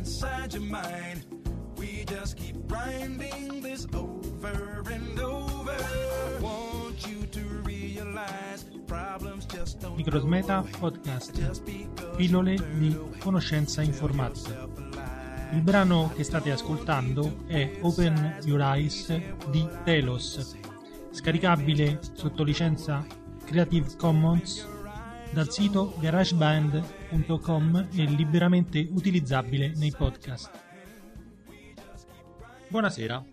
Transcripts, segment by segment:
inside your mind. We just keep grinding this over and over. I want you to realize problems just don't Microsmeta Podcast, pillole di conoscenza informatica. Il brano che state ascoltando è Open Your Eyes di Telos, scaricabile sotto licenza Creative Commons dal sito garageband.com e liberamente utilizzabile nei podcast. Buonasera,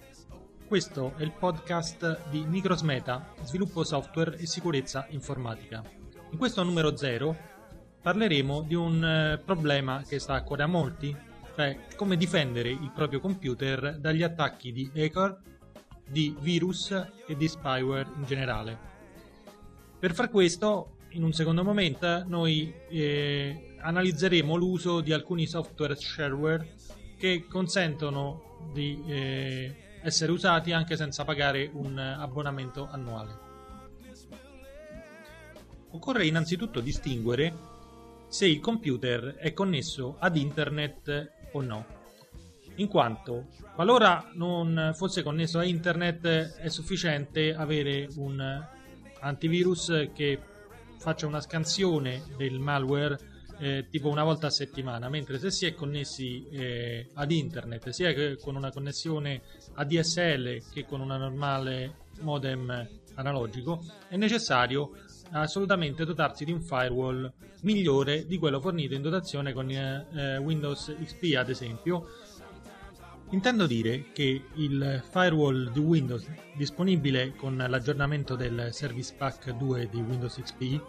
questo è il podcast di Microsmeta, sviluppo software e sicurezza informatica. In questo numero 0 parleremo di un eh, problema che sta a cuore a molti, cioè come difendere il proprio computer dagli attacchi di hacker, di virus e di spyware in generale. Per far questo, in un secondo momento, noi eh, analizzeremo l'uso di alcuni software shareware che consentono di eh, essere usati anche senza pagare un abbonamento annuale. Occorre innanzitutto distinguere se il computer è connesso ad internet o no, in quanto qualora non fosse connesso a internet è sufficiente avere un antivirus che faccia una scansione del malware eh, tipo una volta a settimana, mentre se si è connessi eh, ad internet, sia con una connessione ADSL che con un normale modem analogico, è necessario assolutamente dotarsi di un firewall migliore di quello fornito in dotazione con eh, Windows XP ad esempio intendo dire che il firewall di Windows disponibile con l'aggiornamento del Service Pack 2 di Windows XP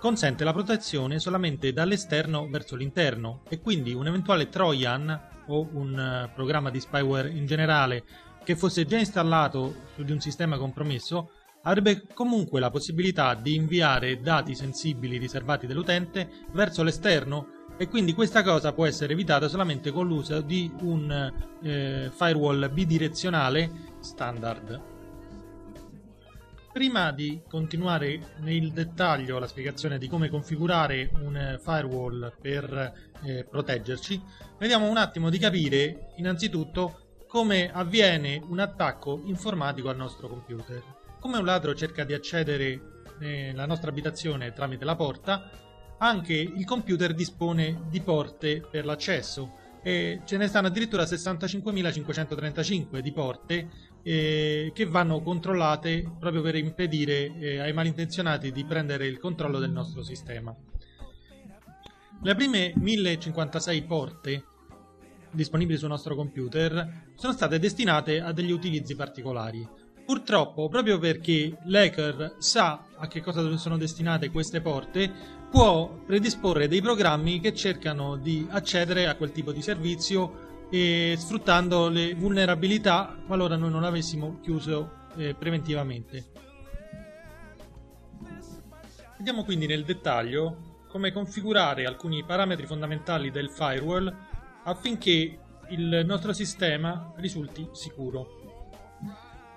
consente la protezione solamente dall'esterno verso l'interno e quindi un eventuale Trojan o un programma di spyware in generale che fosse già installato su di un sistema compromesso avrebbe comunque la possibilità di inviare dati sensibili riservati dell'utente verso l'esterno e quindi questa cosa può essere evitata solamente con l'uso di un eh, firewall bidirezionale standard. Prima di continuare nel dettaglio la spiegazione di come configurare un firewall per eh, proteggerci, vediamo un attimo di capire innanzitutto come avviene un attacco informatico al nostro computer. Come un ladro cerca di accedere nella nostra abitazione tramite la porta, anche il computer dispone di porte per l'accesso e ce ne stanno addirittura 65.535 di porte eh, che vanno controllate proprio per impedire eh, ai malintenzionati di prendere il controllo del nostro sistema. Le prime 1056 porte disponibili sul nostro computer sono state destinate a degli utilizzi particolari. Purtroppo, proprio perché l'hacker sa a che cosa sono destinate queste porte, può predisporre dei programmi che cercano di accedere a quel tipo di servizio sfruttando le vulnerabilità qualora noi non l'avessimo chiuso eh, preventivamente. Vediamo quindi nel dettaglio come configurare alcuni parametri fondamentali del firewall affinché il nostro sistema risulti sicuro.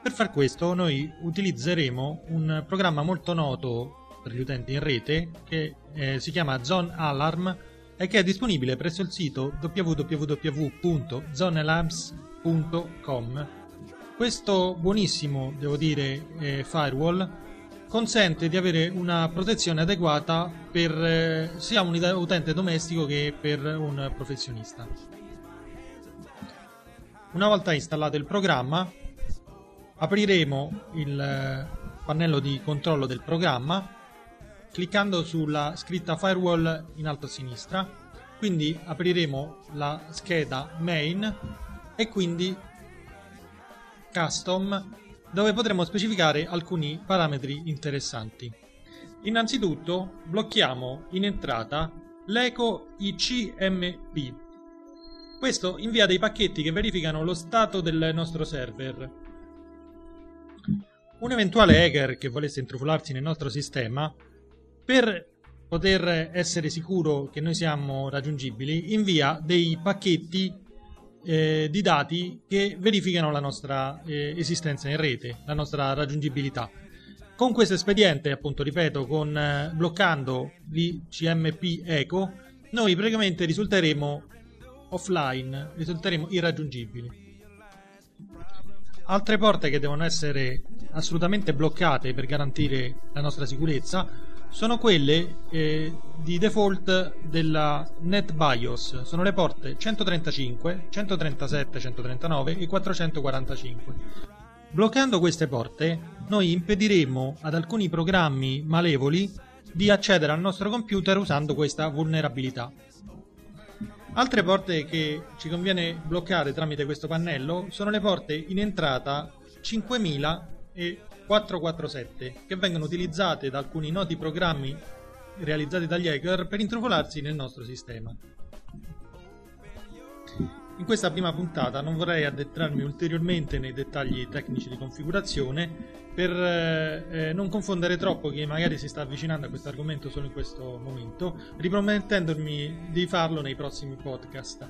Per far questo noi utilizzeremo un programma molto noto per gli utenti in rete che eh, si chiama Zone Alarm e che è disponibile presso il sito www.zonelabs.com. Questo buonissimo, devo dire, eh, firewall consente di avere una protezione adeguata per eh, sia un utente domestico che per un professionista. Una volta installato il programma, apriremo il eh, pannello di controllo del programma cliccando sulla scritta firewall in alto a sinistra. Quindi apriremo la scheda main e quindi custom dove potremo specificare alcuni parametri interessanti. Innanzitutto blocchiamo in entrata l'eco ICMP questo invia dei pacchetti che verificano lo stato del nostro server un eventuale hacker che volesse intrufolarsi nel nostro sistema, per poter essere sicuro che noi siamo raggiungibili, invia dei pacchetti eh, di dati che verificano la nostra eh, esistenza in rete, la nostra raggiungibilità. Con questo espediente, appunto, ripeto, con, eh, bloccando l'ICMP Eco, noi praticamente risulteremo offline risulteremo irraggiungibili. Altre porte che devono essere assolutamente bloccate per garantire la nostra sicurezza sono quelle eh, di default della NetBIOS, sono le porte 135, 137, 139 e 445. Bloccando queste porte, noi impediremo ad alcuni programmi malevoli di accedere al nostro computer usando questa vulnerabilità. Altre porte che ci conviene bloccare tramite questo pannello sono le porte in entrata 5000 e 447 che vengono utilizzate da alcuni noti programmi realizzati dagli hacker per intrufolarsi nel nostro sistema. In questa prima puntata non vorrei addentrarmi ulteriormente nei dettagli tecnici di configurazione per eh, eh, non confondere troppo chi magari si sta avvicinando a questo argomento solo in questo momento, ripromettendomi di farlo nei prossimi podcast.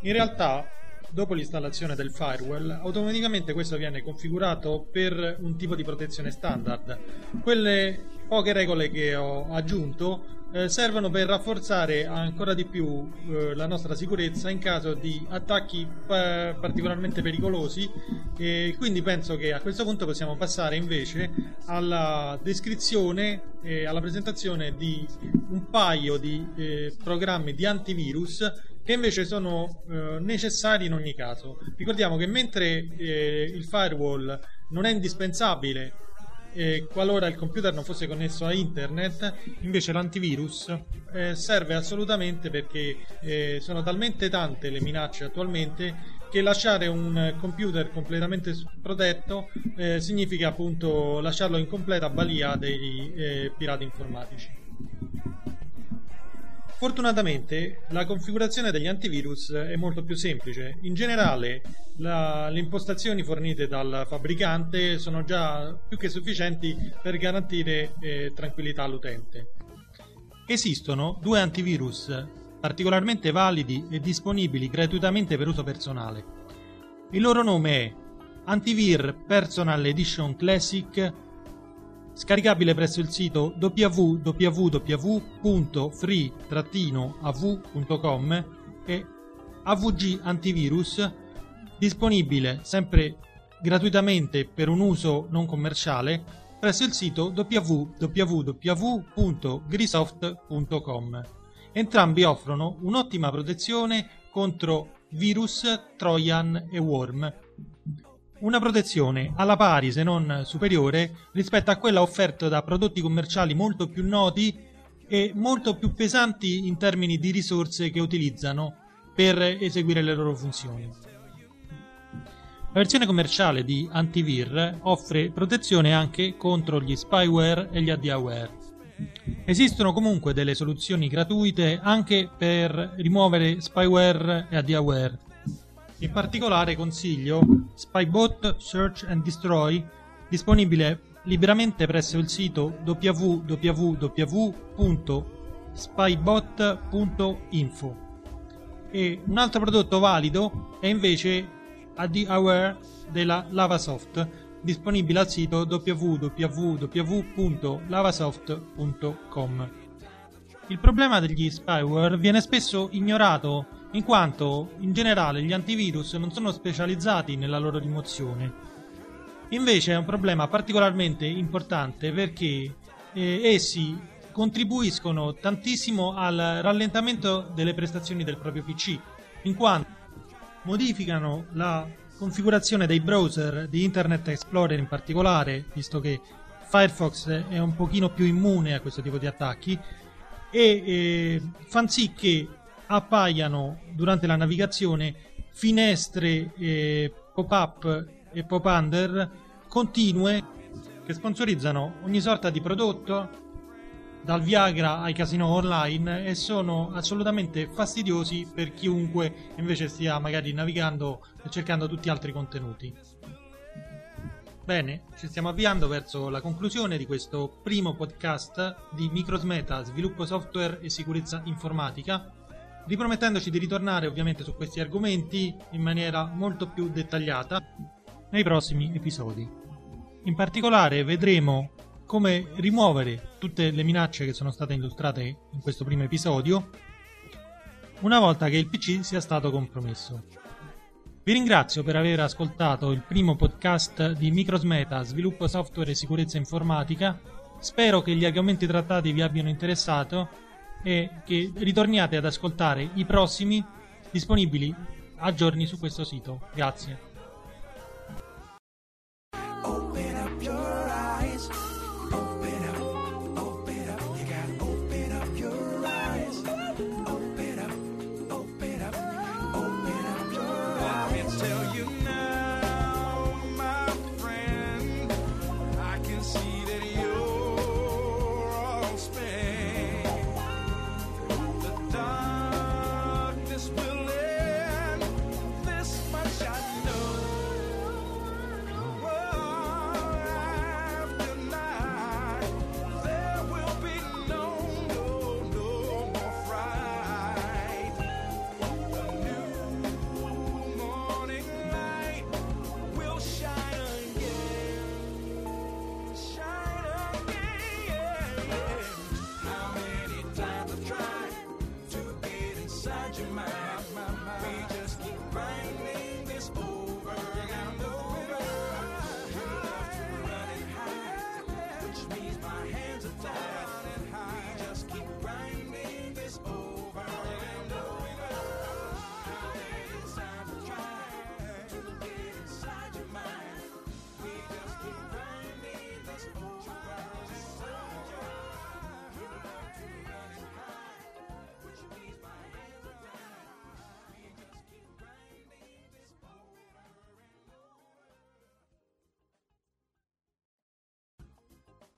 In realtà, dopo l'installazione del firewall, automaticamente questo viene configurato per un tipo di protezione standard. Quelle poche regole che ho aggiunto eh, servono per rafforzare ancora di più eh, la nostra sicurezza in caso di attacchi pa- particolarmente pericolosi e quindi penso che a questo punto possiamo passare invece alla descrizione e alla presentazione di un paio di eh, programmi di antivirus che invece sono eh, necessari in ogni caso. Ricordiamo che mentre eh, il firewall non è indispensabile eh, qualora il computer non fosse connesso a internet, invece l'antivirus eh, serve assolutamente perché eh, sono talmente tante le minacce attualmente che lasciare un computer completamente protetto eh, significa appunto lasciarlo in completa balia dei eh, pirati informatici. Fortunatamente la configurazione degli antivirus è molto più semplice. In generale la, le impostazioni fornite dal fabbricante sono già più che sufficienti per garantire eh, tranquillità all'utente. Esistono due antivirus particolarmente validi e disponibili gratuitamente per uso personale. Il loro nome è Antivir Personal Edition Classic scaricabile presso il sito www.free-av.com e AVG Antivirus, disponibile sempre gratuitamente per un uso non commerciale presso il sito www.grisoft.com. Entrambi offrono un'ottima protezione contro virus, trojan e worm una protezione alla pari se non superiore rispetto a quella offerta da prodotti commerciali molto più noti e molto più pesanti in termini di risorse che utilizzano per eseguire le loro funzioni. La versione commerciale di Antivir offre protezione anche contro gli spyware e gli adware. Esistono comunque delle soluzioni gratuite anche per rimuovere spyware e adware in particolare consiglio Spybot Search and Destroy, disponibile liberamente presso il sito www.spybot.info. E un altro prodotto valido è invece AD-Aware della Lavasoft, disponibile al sito www.lavasoft.com. Il problema degli spyware viene spesso ignorato in quanto in generale gli antivirus non sono specializzati nella loro rimozione. Invece è un problema particolarmente importante perché eh, essi contribuiscono tantissimo al rallentamento delle prestazioni del proprio PC, in quanto modificano la configurazione dei browser di Internet Explorer in particolare, visto che Firefox è un pochino più immune a questo tipo di attacchi, e eh, fanno sì che appaiano durante la navigazione finestre eh, pop-up e pop-under continue che sponsorizzano ogni sorta di prodotto dal Viagra ai casino online e sono assolutamente fastidiosi per chiunque invece stia magari navigando e cercando tutti altri contenuti. Bene, ci stiamo avviando verso la conclusione di questo primo podcast di Microsmeta, sviluppo software e sicurezza informatica ripromettendoci di ritornare ovviamente su questi argomenti in maniera molto più dettagliata nei prossimi episodi. In particolare vedremo come rimuovere tutte le minacce che sono state illustrate in questo primo episodio una volta che il PC sia stato compromesso. Vi ringrazio per aver ascoltato il primo podcast di Microsmeta sviluppo software e sicurezza informatica. Spero che gli argomenti trattati vi abbiano interessato e che ritorniate ad ascoltare i prossimi disponibili a giorni su questo sito. Grazie.